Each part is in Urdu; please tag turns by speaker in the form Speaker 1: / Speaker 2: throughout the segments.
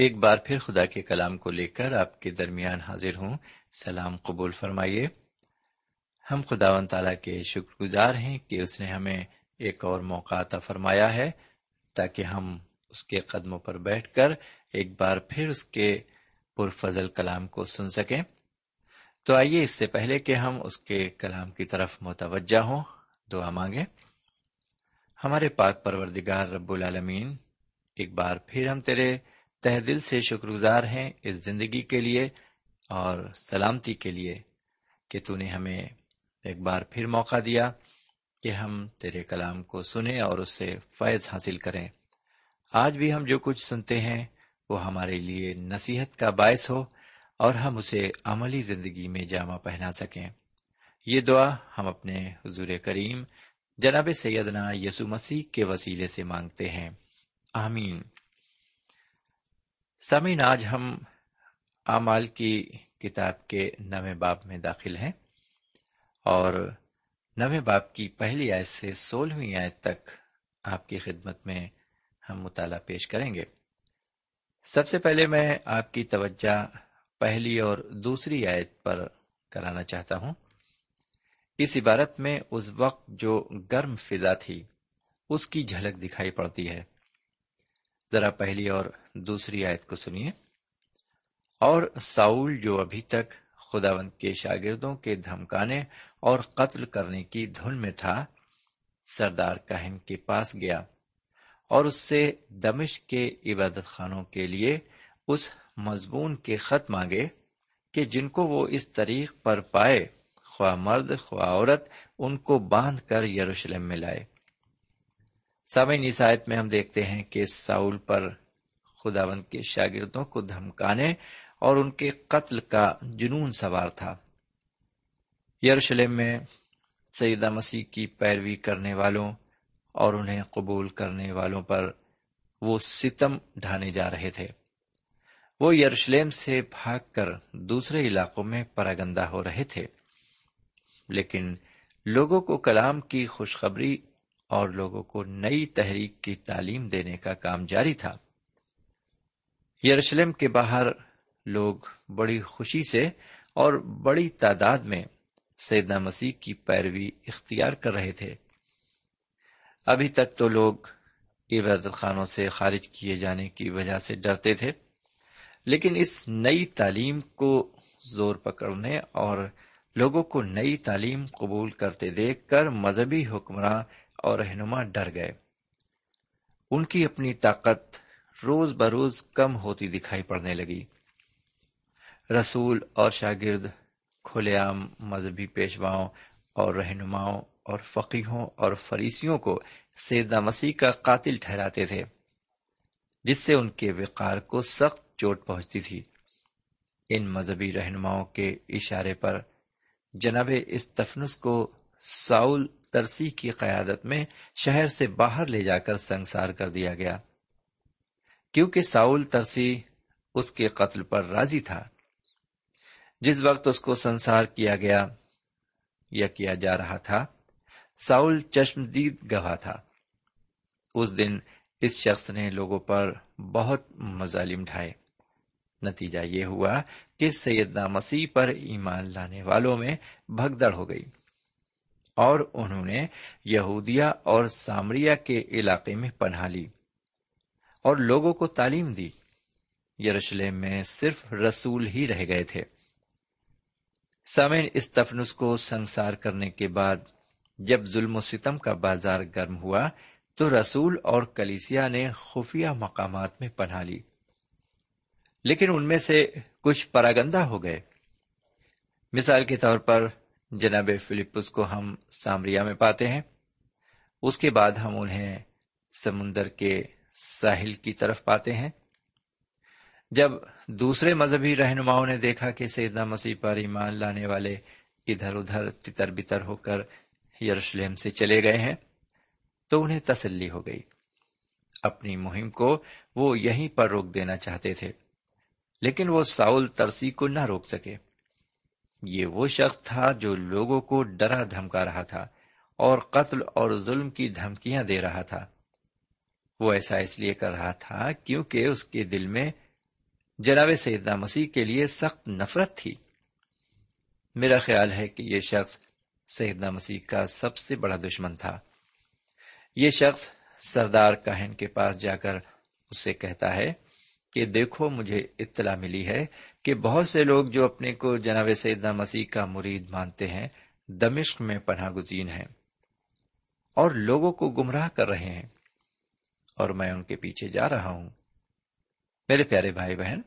Speaker 1: ایک بار پھر خدا کے کلام کو لے کر آپ کے درمیان حاضر
Speaker 2: ہوں۔ سلام قبول فرمائیے۔ ہم خدا و تعالیٰ کے شکر گزار ہیں کہ اس نے ہمیں ایک اور موقع عطا فرمایا ہے تاکہ ہم اس کے قدموں پر بیٹھ کر ایک بار پھر اس کے پرفضل کلام کو سن سکیں۔ تو آئیے اس سے پہلے کہ ہم اس کے کلام کی طرف متوجہ ہوں۔ دعا مانگیں۔ ہمارے پاک پروردگار رب العالمین، ایک بار پھر ہم تیرے تہ دل سے شکر گزار ہیں اس زندگی کے لیے اور سلامتی کے لیے کہ تو نے ہمیں ایک بار پھر موقع دیا کہ ہم تیرے کلام کو سنیں اور اس سے فیض حاصل کریں۔ آج بھی ہم جو کچھ سنتے ہیں وہ ہمارے لیے نصیحت کا باعث ہو اور ہم اسے عملی زندگی میں جامع پہنا سکیں۔ یہ دعا ہم اپنے حضور کریم جناب سیدنا یسو مسیح کے وسیلے سے مانگتے ہیں۔ آمین۔ سامعین، آج ہم اعمال کی کتاب کے نویں باب میں داخل ہیں اور نویں باب کی پہلی آیت سے سولہویں آیت تک آپ کی خدمت میں ہم مطالعہ پیش کریں گے۔ سب سے پہلے میں آپ کی توجہ پہلی اور دوسری آیت پر کرانا چاہتا ہوں۔ اس عبارت میں اس وقت جو گرم فضا تھی، اس کی جھلک دکھائی پڑتی ہے۔ ذرا پہلی اور دوسری آیت کو سنیے۔ اور ساؤل جو ابھی تک خداوند کے شاگردوں کے دھمکانے اور قتل کرنے کی دھن میں تھا، سردار کہن کے پاس گیا اور اس سے دمش کے عبادت خانوں کے لیے اس مضمون کے خط مانگے کہ جن کو وہ اس طریق پر پائے، خواہ مرد، خواہ عورت، ان کو باندھ کر یروشلم میں لائے۔ سامعین عیسائیت میں ہم دیکھتے ہیں کہ ساؤل پر خداوند کے شاگردوں کو دھمکانے اور ان کے قتل کا جنون سوار تھا۔ یروشلم میں سیدہ مسیح کی پیروی کرنے والوں اور انہیں قبول کرنے والوں پر وہ ستم ڈھانے جا رہے تھے۔ وہ یروشلم سے بھاگ کر دوسرے علاقوں میں پراگندہ ہو رہے تھے۔ لیکن لوگوں کو کلام کی خوشخبری اور لوگوں کو نئی تحریک کی تعلیم دینے کا کام جاری تھا۔ یروشلم کے باہر لوگ بڑی خوشی سے اور بڑی تعداد میں سیدنا مسیح کی پیروی اختیار کر رہے تھے۔ ابھی تک تو لوگ عبادت خانوں سے خارج کیے جانے کی وجہ سے ڈرتے تھے، لیکن اس نئی تعلیم کو زور پکڑنے اور لوگوں کو نئی تعلیم قبول کرتے دیکھ کر مذہبی حکمراں اور رہنما ڈر گئے۔ ان کی اپنی طاقت روز بروز کم ہوتی دکھائی پڑنے لگی۔ رسول اور شاگرد کھلے عام مذہبی پیشواؤں اور رہنماؤں اور فقیحوں اور فریسیوں کو سیدہ مسیح کا قاتل ٹھہراتے تھے، جس سے ان کے وقار کو سخت چوٹ پہنچتی تھی۔ ان مذہبی رہنماؤں کے اشارے پر جناب استفنس کو ساؤل ترسی کی قیادت میں شہر سے باہر لے جا کر سنسار کر دیا گیا۔ کیونکہ ساؤل ترسی اس کے قتل پر راضی تھا۔ جس وقت اس کو سنسار کیا گیا یا کیا جا رہا تھا، ساؤل چشمدید گواہ تھا۔ اس دن اس شخص نے لوگوں پر بہت مظالم ڈھائے۔ نتیجہ یہ ہوا کہ سیدنا مسیح پر ایمان لانے والوں میں بھگدڑ ہو گئی۔ اور انہوں نے یہودیا اور سامریا کے علاقے میں پناہ لی اور لوگوں کو تعلیم دی۔ یروشلم میں صرف رسول ہی رہ گئے تھے۔ سامعین، اس تفنس کو سنسار کرنے کے بعد جب ظلم و ستم کا بازار گرم ہوا، تو رسول اور کلیسیا نے خفیہ مقامات میں پناہ لی۔ لیکن ان میں سے کچھ پراگندہ ہو گئے۔ مثال کے طور پر جناب فلپس کو ہم سامریا میں پاتے ہیں۔ اس کے بعد ہم انہیں سمندر کے ساحل کی طرف پاتے ہیں۔ جب دوسرے مذہبی رہنماؤں نے دیکھا کہ سیدنا مسیح پر ایمان لانے والے ادھر ادھر تتر بتر ہو کر یروشلم سے چلے گئے ہیں تو انہیں تسلی ہو گئی۔ اپنی مہم کو وہ یہیں پر روک دینا چاہتے تھے، لیکن وہ ساؤل ترسی کو نہ روک سکے۔ یہ وہ شخص تھا جو لوگوں کو ڈرا دھمکا رہا تھا اور قتل اور ظلم کی دھمکیاں دے رہا تھا۔ وہ ایسا اس لیے کر رہا تھا کیونکہ اس کے دل میں جناب سیدنا مسیح کے لیے سخت نفرت تھی۔ میرا خیال ہے کہ یہ شخص سیدنا مسیح کا سب سے بڑا دشمن تھا۔ یہ شخص سردار کہن کے پاس جا کر اس سے کہتا ہے کہ دیکھو مجھے اطلاع ملی ہے کہ بہت سے لوگ جو اپنے کو جناب سیدنا مسیح کا مرید مانتے ہیں، دمشق میں پناہ گزین ہیں اور لوگوں کو گمراہ کر رہے ہیں۔ اور میں ان کے پیچھے جا رہا ہوں۔ میرے پیارے بھائی بہن،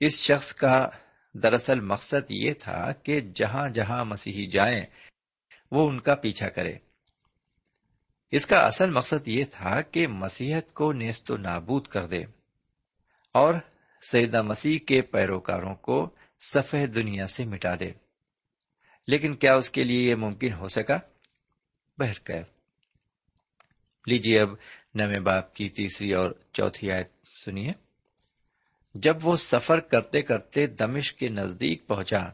Speaker 2: اس شخص کا دراصل مقصد یہ تھا کہ جہاں جہاں مسیحی جائیں، وہ ان کا پیچھا کرے۔ اس کا اصل مقصد یہ تھا کہ مسیحت کو نیست و نابود کر دے اور سیدہ مسیح کے پیروکاروں کو سفید دنیا سے مٹا دے۔ لیکن کیا اس کے لیے یہ ممکن ہو سکا؟ بہر لیجیے اب نویں باپ کی تیسری اور چوتھی آیت سنیے۔ جب وہ سفر کرتے کرتے دمش کے نزدیک پہنچا،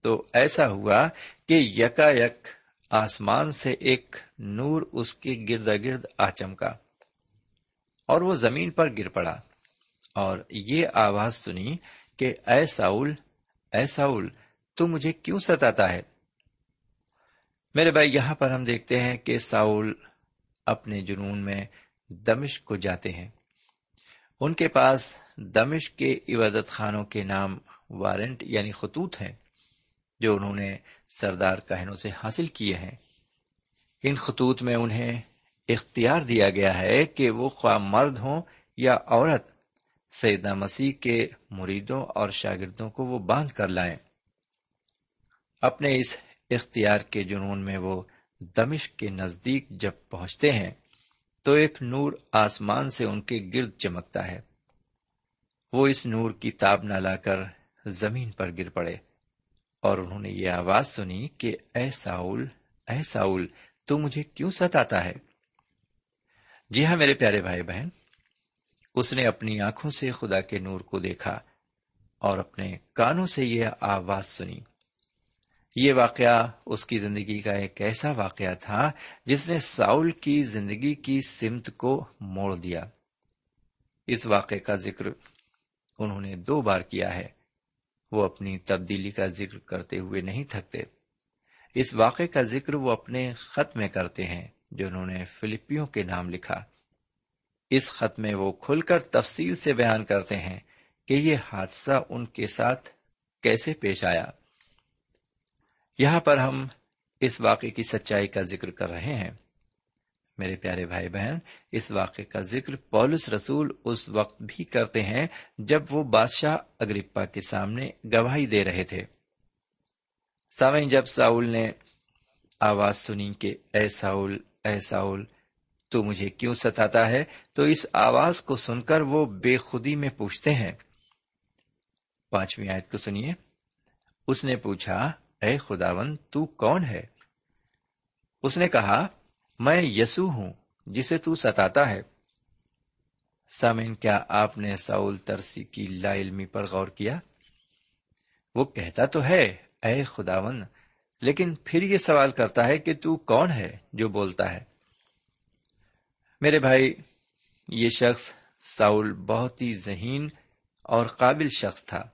Speaker 2: تو ایسا ہوا کہ یکا یک آسمان سے ایک نور اس کے گرد گرد آ چمکا اور وہ زمین پر گر پڑا۔ اور یہ آواز سنی کہ، اے ساؤل اے ساؤل، تو مجھے کیوں ستاتا ہے؟ میرے بھائی، یہاں پر ہم دیکھتے ہیں کہ ساؤل اپنے جنون میں دمشق کو جاتے ہیں۔ ان کے پاس دمشق کے عبادت خانوں کے نام وارنٹ یعنی خطوط ہیں، جو انہوں نے سردار کہنوں سے حاصل کیے ہیں۔ ان خطوط میں انہیں اختیار دیا گیا ہے کہ وہ خواہ مرد ہوں یا عورت سیدنا مسیح کے مریدوں اور شاگردوں کو وہ باندھ کر لائیں۔ اپنے اس اختیار کے جنون میں وہ دمشق کے نزدیک جب پہنچتے ہیں، تو ایک نور آسمان سے ان کے گرد چمکتا ہے۔ وہ اس نور کی تاب نہ لا کر زمین پر گر پڑے۔ اور انہوں نے یہ آواز سنی کہ، اے ساؤل اے ساؤل، تو مجھے کیوں ستاتا ہے؟ جی ہاں میرے پیارے بھائی بہن اس نے اپنی آنکھوں سے خدا کے نور کو دیکھا اور اپنے کانوں سے یہ آواز سنی۔ یہ واقعہ اس کی زندگی کا ایک ایسا واقعہ تھا جس نے ساؤل کی زندگی کی سمت کو موڑ دیا۔ اس واقعے کا ذکر انہوں نے دو بار کیا ہے۔ وہ اپنی تبدیلی کا ذکر کرتے ہوئے نہیں تھکتے۔ اس واقعے کا ذکر وہ اپنے خط میں کرتے ہیں جو انہوں نے فلپیوں کے نام لکھا۔ اس خط میں وہ کھل کر تفصیل سے بیان کرتے ہیں کہ یہ حادثہ ان کے ساتھ کیسے پیش آیا۔ یہاں پر ہم اس واقعے کی سچائی کا ذکر کر رہے ہیں۔ میرے پیارے بھائی بہن، اس واقعے کا ذکر پولس رسول اس وقت بھی کرتے ہیں جب وہ بادشاہ اگرپا کے سامنے گواہی دے رہے تھے۔ سامعین، جب ساؤل نے آواز سنی کہ، اے ساؤل اے ساؤل تو مجھے کیوں ستاتا ہے؟ تو اس آواز کو سن کر وہ بے خودی میں پوچھتے ہیں۔ پانچویں آیت کو سنیے۔ اس نے پوچھا، اے خداون، تو کون ہے؟ اس نے کہا، میں یسو ہوں، جسے تو ستاتا ہے۔ سامن کیا آپ نے ساؤل ترسی کی لا علمی پر غور کیا؟ وہ کہتا تو ہے، اے خداون، لیکن پھر یہ سوال کرتا ہے کہ تو کون ہے جو بولتا ہے؟ میرے بھائی، یہ شخص ساؤل بہت ہی ذہین اور قابل شخص تھا۔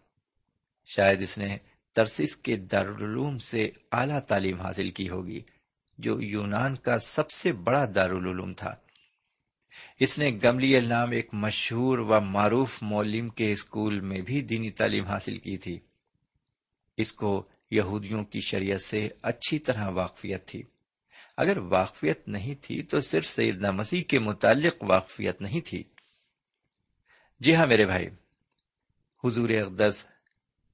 Speaker 2: شاید اس نے ترسیس کے دارالعلوم سے اعلی تعلیم حاصل کی ہوگی، جو یونان کا سب سے بڑا دارالعلوم تھا۔ اس نے گملی نام ایک مشہور و معروف مولم کے اسکول میں بھی دینی تعلیم حاصل کی تھی۔ اس کو یہودیوں کی شریعت سے اچھی طرح واقفیت تھی۔ اگر واقفیت نہیں تھی تو صرف سیدنا مسیح کے متعلق واقفیت نہیں تھی۔ جی ہاں میرے بھائی، حضور اقدس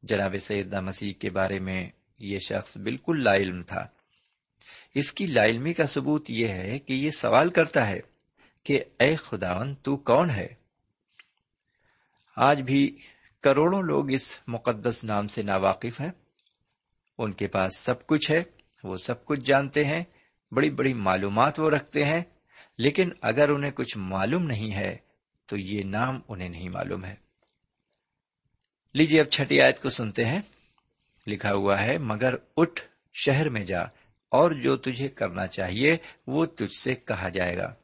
Speaker 2: جناب سیدنا مسیح کے بارے میں یہ شخص بالکل لا علم تھا۔ اس کی لا علمی کا ثبوت یہ ہے کہ یہ سوال کرتا ہے کہ اے خداون تو کون ہے؟ آج بھی کروڑوں لوگ اس مقدس نام سے ناواقف ہیں۔ ان کے پاس سب کچھ ہے، وہ سب کچھ جانتے ہیں۔ بڑی بڑی معلومات وہ رکھتے ہیں، لیکن اگر انہیں کچھ معلوم نہیں ہے، تو یہ نام انہیں نہیں معلوم ہے۔ لیجیے اب چھٹی آیت کو سنتے ہیں۔ لکھا ہوا ہے، مگر اٹھ شہر میں جا، اور جو تجھے کرنا چاہیے، وہ تجھ سے کہا جائے گا۔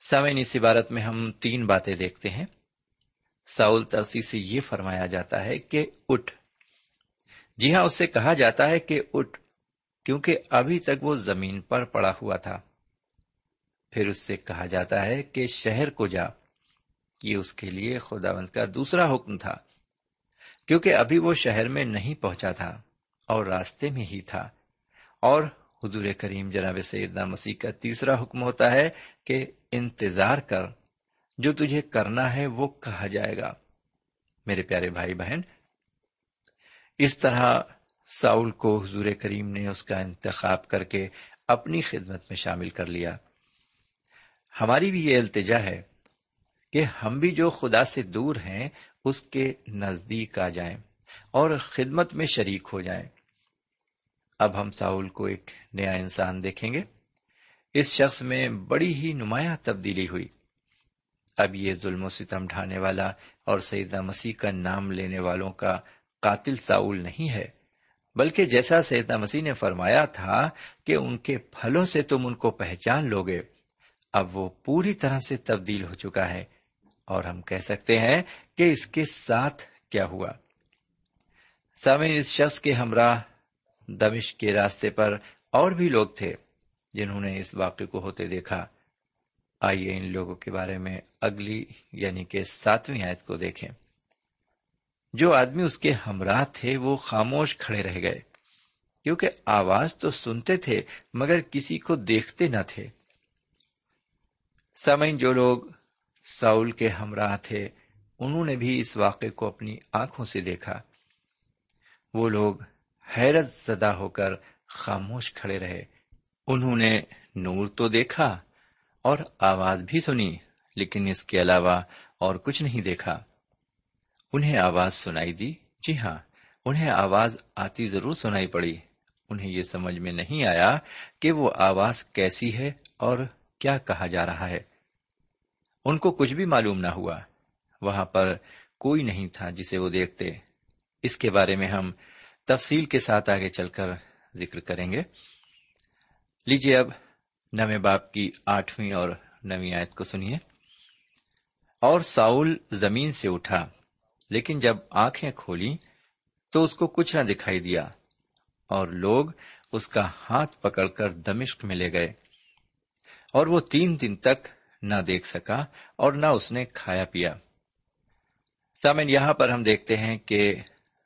Speaker 2: سمین اس عبارت میں ہم تین باتیں دیکھتے ہیں۔ ساؤل ترسی سے یہ فرمایا جاتا ہے کہ اٹھ۔ جی ہاں اس سے کہا جاتا ہے کہ اٹھ کیونکہ ابھی تک وہ زمین پر پڑا ہوا تھا۔ پھر اس سے کہا جاتا ہے کہ شہر کو جا۔ یہ اس کے لیے خداوند کا دوسرا حکم تھا، کیونکہ ابھی وہ شہر میں نہیں پہنچا تھا اور راستے میں ہی تھا۔ اور حضور کریم جناب سیدنا مسیح کا تیسرا حکم ہوتا ہے کہ انتظار کر، جو تجھے کرنا ہے وہ کہا جائے گا۔ میرے پیارے بھائی بہن، اس طرح ساؤل کو حضور کریم نے اس کا انتخاب کر کے اپنی خدمت میں شامل کر لیا۔ ہماری بھی یہ التجا ہے کہ ہم بھی جو خدا سے دور ہیں، اس کے نزدیک آ جائیں اور خدمت میں شریک ہو جائیں۔ اب ہم ساؤل کو ایک نیا انسان دیکھیں گے۔ اس شخص میں بڑی ہی نمایاں تبدیلی ہوئی۔ اب یہ ظلم و ستم ڈھانے والا اور سیدہ مسیح کا نام لینے والوں کا قاتل ساؤل نہیں ہے۔ بلکہ جیسا سیدنا مسیح نے فرمایا تھا کہ ان کے پھلوں سے تم ان کو پہچان لوگے، اب وہ پوری طرح سے تبدیل ہو چکا ہے۔ اور ہم کہہ سکتے ہیں کہ اس کے ساتھ کیا ہوا۔ سامعین، اس شخص کے ہمراہ دمش کے راستے پر اور بھی لوگ تھے جنہوں نے اس واقعے کو ہوتے دیکھا۔ آئیے ان لوگوں کے بارے میں اگلی یعنی کہ ساتویں آیت کو دیکھیں۔ جو آدمی اس کے ہمراہ تھے وہ خاموش کھڑے رہ گئے، کیونکہ آواز تو سنتے تھے مگر کسی کو دیکھتے نہ تھے۔ سمعین جو لوگ ساؤل کے ہمراہ تھے، انہوں نے بھی اس واقعے کو اپنی آنکھوں سے دیکھا۔ وہ لوگ حیرت زدہ ہو کر خاموش کھڑے رہے۔ انہوں نے نور تو دیکھا اور آواز بھی سنی، لیکن اس کے علاوہ اور کچھ نہیں دیکھا۔ انہیں آواز سنائی دی؟ جی ہاں انہیں آواز آتی ضرور سنائی پڑی۔ انہیں یہ سمجھ میں نہیں آیا کہ وہ آواز کیسی ہے اور کیا کہا جا رہا ہے۔ ان کو کچھ بھی معلوم نہ ہوا۔ وہاں پر کوئی نہیں تھا جسے وہ دیکھتے۔ اس کے بارے میں ہم تفصیل کے ساتھ آگے چل کر ذکر کریں گے۔ لیجیے اب نویں باپ کی آٹھویں اور نویں آیت کو سنیے۔ اور ساؤل زمین سے اٹھا۔ لیکن جب آنکھیں کھولی تو اس کو کچھ نہ دکھائی دیا اور لوگ اس کا ہاتھ پکڑ کر دمشق میں لے گئے اور وہ تین دن تک نہ دیکھ سکا اور نہ اس نے کھایا پیا۔ سامن یہاں پر ہم دیکھتے ہیں کہ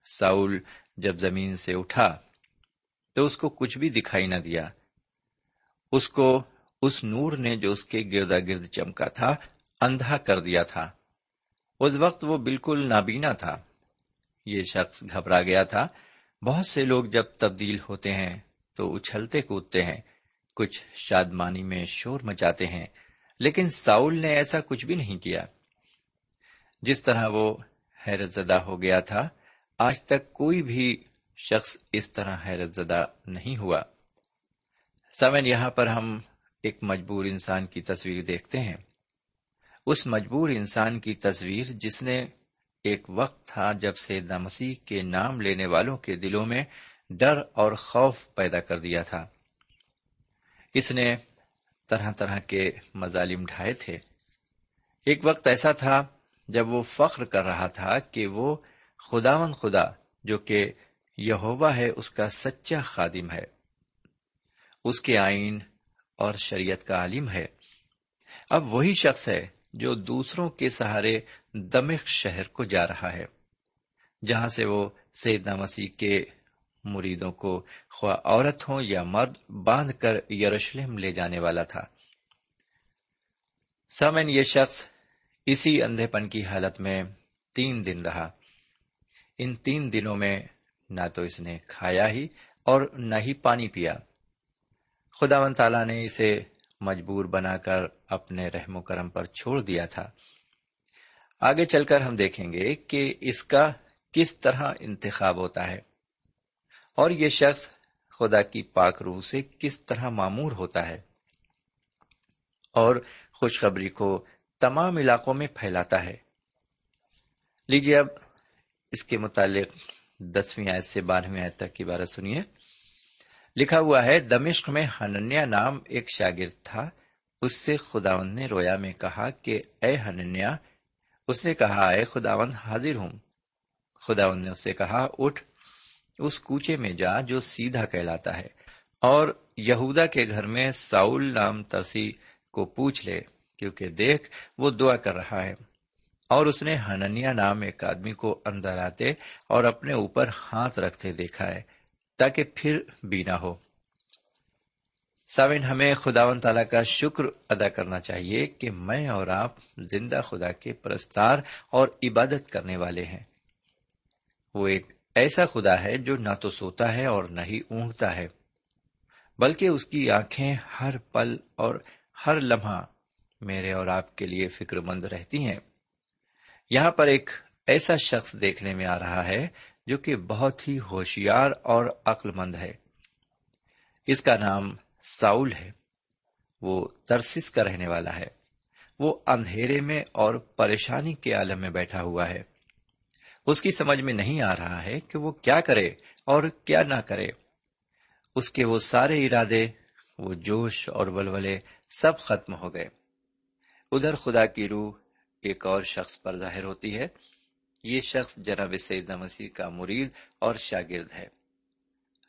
Speaker 2: ساؤل جب زمین سے اٹھا تو اس کو کچھ بھی دکھائی نہ دیا۔ اس کو اس نور نے جو اس کے گردا گرد چمکا تھا، اندھا کر دیا تھا۔ اس وقت وہ بالکل نابینا تھا۔ یہ شخص گھبرا گیا تھا۔ بہت سے لوگ جب تبدیل ہوتے ہیں تو اچھلتے کودتے ہیں۔ کچھ شادمانی میں شور مچاتے ہیں۔ لیکن ساؤل نے ایسا کچھ بھی نہیں کیا۔ جس طرح وہ حیرت زدہ ہو گیا تھا، آج تک کوئی بھی شخص اس طرح حیرت زدہ نہیں ہوا۔ سمن، یہاں پر ہم ایک مجبور انسان کی تصویر دیکھتے ہیں۔ اس مجبور انسان کی تصویر جس نے ایک وقت تھا جب سیدنا مسیح کے نام لینے والوں کے دلوں میں ڈر اور خوف پیدا کر دیا تھا۔ اس نے طرح طرح کے مظالم ڈھائے تھے۔ ایک وقت ایسا تھا جب وہ فخر کر رہا تھا کہ وہ خداون خدا جو کہ یہوبا ہے، اس کا سچا خادم ہے۔ اس کے آئین اور شریعت کا عالم ہے۔ اب وہی شخص ہے جو دوسروں کے سہارے دمک شہر کو جا رہا ہے۔ جہاں سے وہ سیدنا مسیح کے مریدوں کو خواہ عورت ہوں یا مرد باندھ کر یروشلم لے جانے والا تھا۔ سمن یہ شخص اسی اندھے پن کی حالت میں تین دن رہا۔ ان تین دنوں میں نہ تو اس نے کھایا ہی اور نہ ہی پانی پیا۔ خدا و تعالی نے اسے مجبور بنا کر اپنے رحم و کرم پر چھوڑ دیا تھا۔ آگے چل کر ہم دیکھیں گے کہ اس کا کس طرح انتخاب ہوتا ہے اور یہ شخص خدا کی پاک روح سے کس طرح معمور ہوتا ہے اور خوشخبری کو تمام علاقوں میں پھیلاتا ہے۔ لیجیے اب اس کے متعلق دسویں آیت سے بارہویں آیت تک کی بارہ سنیے۔ لکھا ہوا ہے، دمشق میں ہننیا نام ایک شاگرد تھا۔ اس سے خداون نے رویا میں کہا کہ، اے ہننیا، اس نے کہا، اے خداون حاضر ہوں۔ خداون نے اس سے کہا، اٹھ، اس کوچے میں جا جو سیدھا کہلاتا ہے۔ اور یہودا کے گھر میں ساؤل نام ترسی کو پوچھ لے، کیونکہ دیکھ، وہ دعا کر رہا ہے۔ اور اس نے ہننیا نام ایک آدمی کو اندر آتے اور اپنے اوپر ہاتھ رکھتے دیکھا ہے۔ تاکہ پھر بینا ہو۔ ساون ہمیں خدا و کا شکر ادا کرنا چاہیے کہ میں اور آپ زندہ خدا کے پرستار اور عبادت کرنے والے ہیں۔ وہ ایک ایسا خدا ہے جو نہ تو سوتا ہے اور نہ ہی اونگتا ہے، بلکہ اس کی آنکھیں ہر پل اور ہر لمحہ میرے اور آپ کے لیے فکر مند رہتی ہیں۔ یہاں پر ایک ایسا شخص دیکھنے میں آ رہا ہے جو کہ بہت ہی ہوشیار اور عقل مند ہے۔ اس کا نام ساؤل ہے۔ وہ ترسس کا رہنے والا ہے۔ وہ اندھیرے میں اور پریشانی کے عالم میں بیٹھا ہوا ہے۔ اس کی سمجھ میں نہیں آ رہا ہے کہ وہ کیا کرے اور کیا نہ کرے۔ اس کے وہ سارے ارادے، وہ جوش اور ولولے سب ختم ہو گئے۔ ادھر خدا کی روح ایک اور شخص پر ظاہر ہوتی ہے۔ یہ شخص جناب سیدنا مسیح کا مرید اور شاگرد ہے۔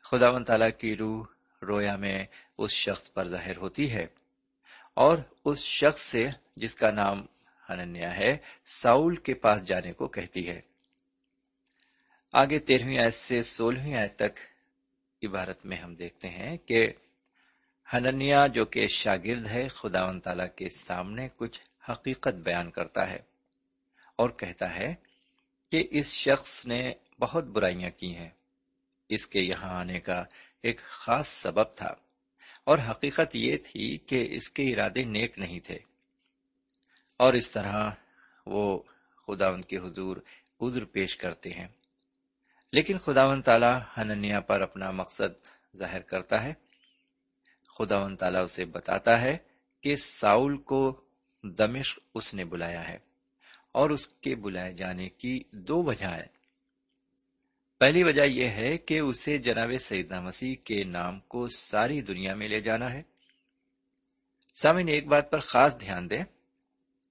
Speaker 2: خدا و تعالیٰ کی روح رویا میں اس شخص پر ظاہر ہوتی ہے اور اس شخص سے جس کا نام ہننیا ہے، ساؤل کے پاس جانے کو کہتی ہے۔ آگے تیرہویں آیت سے سولہویں آیت تک عبارت میں ہم دیکھتے ہیں کہ ہننیا جو کہ شاگرد ہے خدا و تعالیٰ کے سامنے کچھ حقیقت بیان کرتا ہے اور کہتا ہے کہ اس شخص نے بہت برائیاں کی ہیں۔ اس کے یہاں آنے کا ایک خاص سبب تھا، اور حقیقت یہ تھی کہ اس کے ارادے نیک نہیں تھے۔ اور اس طرح وہ خدا ان کے حضور عذر پیش کرتے ہیں۔ لیکن خدا و تعالی ہننیا پر اپنا مقصد ظاہر کرتا ہے۔ خدا و تعالیٰ اسے بتاتا ہے کہ ساؤل کو دمشق اس نے بلایا ہے۔ اور اس کے بلائے جانے کی دو وجہ ہیں۔ پہلی وجہ یہ ہے کہ اسے جناب سیدنا مسیح کے نام کو ساری دنیا میں لے جانا ہے۔ سامن ایک بات پر خاص دھیان دیں۔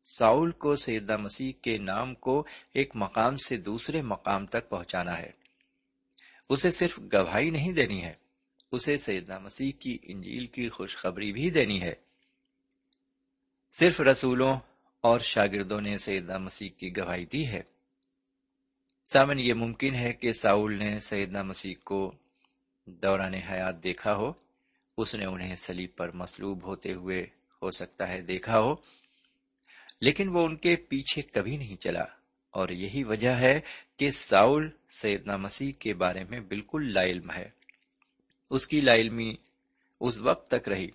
Speaker 2: ساؤل کو سیدنا مسیح کے نام کو ایک مقام سے دوسرے مقام تک پہنچانا ہے۔ اسے صرف گواہی نہیں دینی ہے، اسے سیدنا مسیح کی انجیل کی خوشخبری بھی دینی ہے۔ صرف رسولوں اور شاگردوں نے سیدنا مسیح کی گواہی دی ہے۔ سامن یہ ممکن ہے کہ ساؤل نے سیدنا مسیح کو دوران حیات دیکھا ہو، اس نے انہیں سلیب پر مصلوب ہوتے ہوئے ہو سکتا ہے دیکھا ہو، لیکن وہ ان کے پیچھے کبھی نہیں چلا۔ اور یہی وجہ ہے کہ ساؤل سیدنا مسیح کے بارے میں بالکل لا علم ہے۔ اس کی لا علمی اس وقت تک رہی۔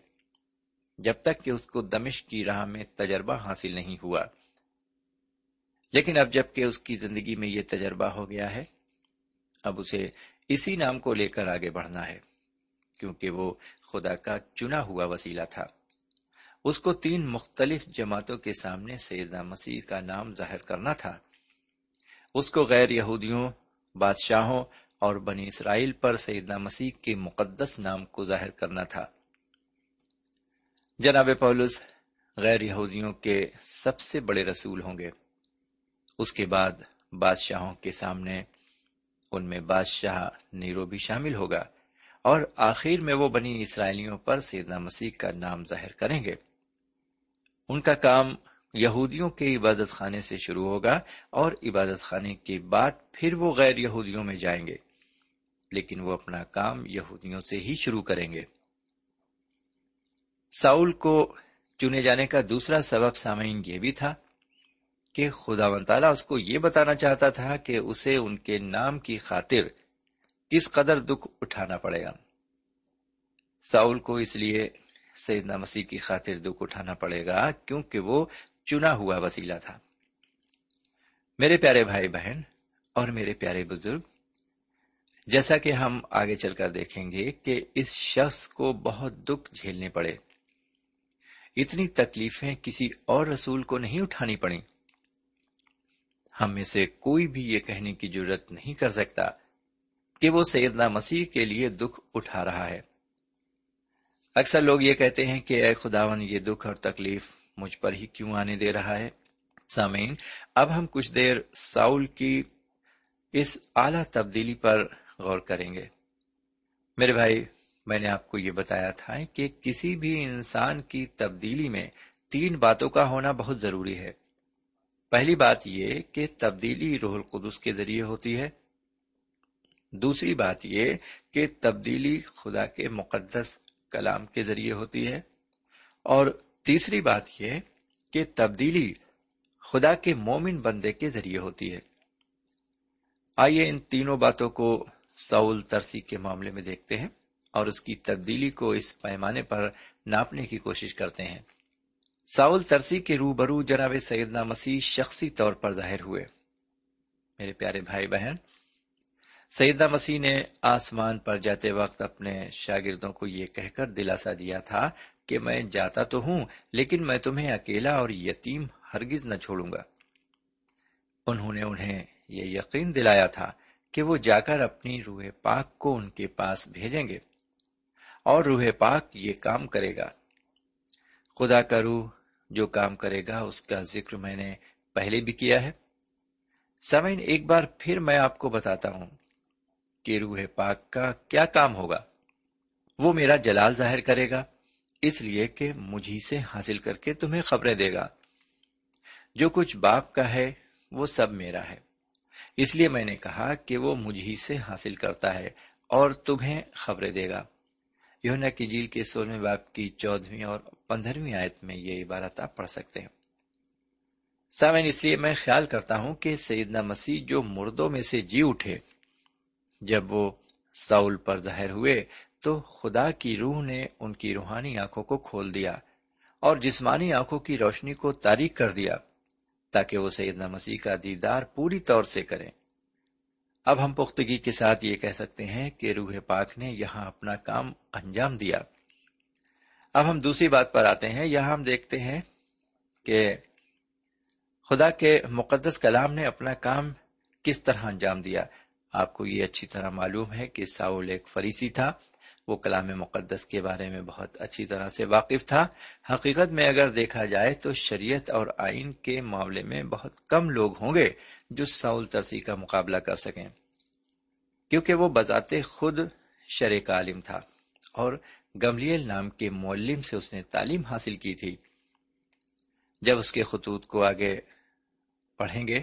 Speaker 2: جب تک کہ اس کو دمش کی راہ میں تجربہ حاصل نہیں ہوا۔ لیکن اب جبکہ اس کی زندگی میں یہ تجربہ ہو گیا ہے، اب اسے اسی نام کو لے کر آگے بڑھنا ہے، کیونکہ وہ خدا کا چنا ہوا وسیلہ تھا۔ اس کو تین مختلف جماعتوں کے سامنے سیدنا مسیح کا نام ظاہر کرنا تھا۔ اس کو غیر یہودیوں، بادشاہوں اور بنی اسرائیل پر سیدنا مسیح کے مقدس نام کو ظاہر کرنا تھا۔ جناب پولس، غیر یہودیوں کے سب سے بڑے رسول ہوں گے۔ اس کے بعد بادشاہوں کے سامنے ان میں بادشاہ نیرو بھی شامل ہوگا اور آخر میں وہ بنی اسرائیلیوں پر سیدنا مسیح کا نام ظاہر کریں گے۔ ان کا کام یہودیوں کے عبادت خانے سے شروع ہوگا اور عبادت خانے کے بعد پھر وہ غیر یہودیوں میں جائیں گے، لیکن وہ اپنا کام یہودیوں سے ہی شروع کریں گے۔ ساؤل کو چنے جانے کا دوسرا سبب سامعین یہ بھی تھا کہ خدا و تعالیٰ اس کو یہ بتانا چاہتا تھا کہ اسے ان کے نام کی خاطر کس قدر دکھ اٹھانا پڑے گا۔ ساؤل کو اس لیے سیدنا مسیح کی خاطر دکھ اٹھانا پڑے گا کیونکہ وہ چنا ہوا وسیلہ تھا۔ میرے پیارے بھائی بہن اور میرے پیارے بزرگ، جیسا کہ ہم آگے چل کر دیکھیں گے کہ اس شخص کو بہت دکھ جھیلنے پڑے۔ اتنی تکلیفیں کسی اور رسول کو نہیں اٹھانی پڑی۔ ہم میں سے کوئی بھی یہ کہنے کی ضرورت نہیں کر سکتا کہ وہ سیدنا مسیح کے لیے دکھ اٹھا رہا ہے۔ اکثر لوگ یہ کہتے ہیں کہ اے خداون یہ دکھ اور تکلیف مجھ پر ہی کیوں آنے دے رہا ہے؟ سامعین، اب ہم کچھ دیر ساؤل کی اس اعلی تبدیلی پر غور کریں گے۔ میرے بھائی میں نے آپ کو یہ بتایا تھا کہ کسی بھی انسان کی تبدیلی میں تین باتوں کا ہونا بہت ضروری ہے۔ پہلی بات یہ کہ تبدیلی روح القدس کے ذریعے ہوتی ہے۔ دوسری بات یہ کہ تبدیلی خدا کے مقدس کلام کے ذریعے ہوتی ہے۔ اور تیسری بات یہ کہ تبدیلی خدا کے مومن بندے کے ذریعے ہوتی ہے۔ آئیے ان تینوں باتوں کو سعول ترسی کے معاملے میں دیکھتے ہیں۔ اور اس کی تبدیلی کو اس پیمانے پر ناپنے کی کوشش کرتے ہیں۔ ساول ترسی کے روبرو جناب سیدنا مسیح شخصی طور پر ظاہر ہوئے۔ میرے پیارے بھائی بہن، سیدنا مسیح نے آسمان پر جاتے وقت اپنے شاگردوں کو یہ کہہ کر دلاسا دیا تھا کہ میں جاتا تو ہوں، لیکن میں تمہیں اکیلا اور یتیم ہرگز نہ چھوڑوں گا۔ انہوں نے انہیں یہ یقین دلایا تھا کہ وہ جا کر اپنی روح پاک کو ان کے پاس بھیجیں گے۔ اور روح پاک یہ کام کرے گا۔ خدا کا روح جو کام کرے گا، اس کا ذکر میں نے پہلے بھی کیا ہے۔ سمین ایک بار پھر میں آپ کو بتاتا ہوں کہ روح پاک کا کیا کام ہوگا۔ وہ میرا جلال ظاہر کرے گا، اس لیے کہ مجھی سے حاصل کر کے تمہیں خبریں دے گا۔ جو کچھ باپ کا ہے، وہ سب میرا ہے۔ اس لیے میں نے کہا کہ وہ مجھی سے حاصل کرتا ہے اور تمہیں خبریں دے گا۔ یونا کی جیل کے سولہویں باپ کی چودہویں اور پندرہویں آیت میں یہ عبارت آپ پڑھ سکتے ہیں۔ سامن اس لیے میں خیال کرتا ہوں کہ سیدنا مسیح جو مردوں میں سے جی اٹھے، جب وہ ساؤل پر ظاہر ہوئے تو خدا کی روح نے ان کی روحانی آنکھوں کو کھول دیا اور جسمانی آنکھوں کی روشنی کو تاریخ کر دیا تاکہ وہ سیدنا مسیح کا دیدار پوری طور سے کریں۔ اب ہم پختگی کے ساتھ یہ کہہ سکتے ہیں کہ روح پاک نے یہاں اپنا کام انجام دیا۔ اب ہم دوسری بات پر آتے ہیں۔ یہاں ہم دیکھتے ہیں کہ خدا کے مقدس کلام نے اپنا کام کس طرح انجام دیا۔ آپ کو یہ اچھی طرح معلوم ہے کہ ساؤل ایک فریسی تھا۔ وہ کلام مقدس کے بارے میں بہت اچھی طرح سے واقف تھا۔ حقیقت میں اگر دیکھا جائے تو شریعت اور آئین کے معاملے میں بہت کم لوگ ہوں گے جو ساؤل ترسی کا مقابلہ کر سکیں، کیونکہ وہ بذات خود شرع کا عالم تھا اور گملیل نام کے معلم سے اس نے تعلیم حاصل کی تھی۔ جب اس کے خطوط کو آگے پڑھیں گے،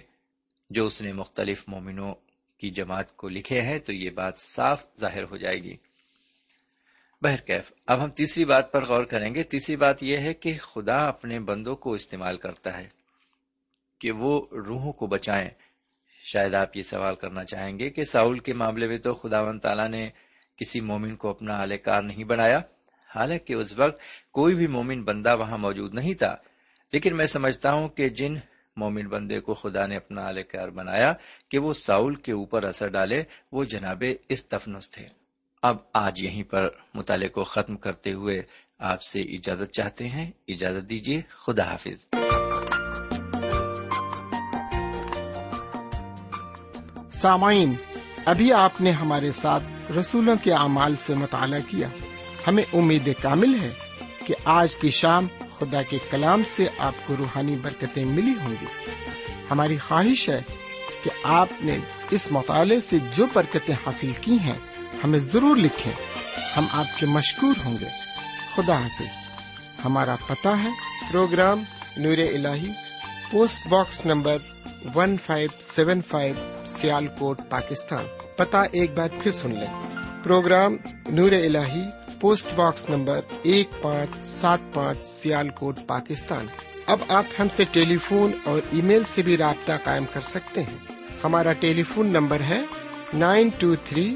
Speaker 2: جو اس نے مختلف مومنوں کی جماعت کو لکھے ہیں، تو یہ بات صاف ظاہر ہو جائے گی۔ بہرکیف، اب ہم تیسری بات پر غور کریں گے۔ تیسری بات یہ ہے کہ خدا اپنے بندوں کو استعمال کرتا ہے کہ وہ روحوں کو بچائیں۔ شاید آپ یہ سوال کرنا چاہیں گے کہ ساؤل کے معاملے میں تو خدا و تعالیٰ نے کسی مومن کو اپنا اعلی کار نہیں بنایا۔ حالانکہ اس وقت کوئی بھی مومن بندہ وہاں موجود نہیں تھا۔ لیکن میں سمجھتا ہوں کہ جن مومن بندے کو خدا نے اپنا اعلی کار بنایا کہ وہ ساؤل کے اوپر اثر ڈالے، وہ جناب استفنس تھے۔ اب آج یہیں پر مطالعے کو ختم کرتے ہوئے آپ سے اجازت چاہتے ہیں۔ اجازت دیجیے خدا حافظ۔
Speaker 3: سامعین، ابھی آپ نے ہمارے ساتھ رسولوں کے اعمال سے مطالعہ کیا۔ ہمیں امید کامل ہے کہ آج کی شام خدا کے کلام سے آپ کو روحانی برکتیں ملی ہوں گی۔ ہماری خواہش ہے کہ آپ نے اس مطالعے سے جو برکتیں حاصل کی ہیں ہمیں ضرور لکھیں۔ ہم آپ کے مشکور ہوں گے۔ خدا حافظ۔ ہمارا پتہ ہے۔ Program Noor al post box number one five seven five Sialkot Pakistan. پتا ایک بار پھر سن لیں۔ پروگرام نور ال پوسٹ باکس نمبر ایک پانچ سات پانچ سیال کوٹ پاکستان۔ اب آپ ہم سے ٹیلی فون اور ای میل سے بھی رابطہ قائم کر سکتے ہیں۔ ہمارا ٹیلی فون نمبر ہے nine two three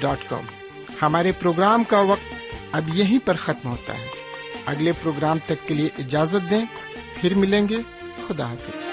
Speaker 3: dot com. ہمارے پروگرام کا وقت اب یہیں پر ختم ہوتا ہے۔ اگلے پروگرام تک کے لیے اجازت دیں۔ پھر ملیں گے۔ خدا حافظ۔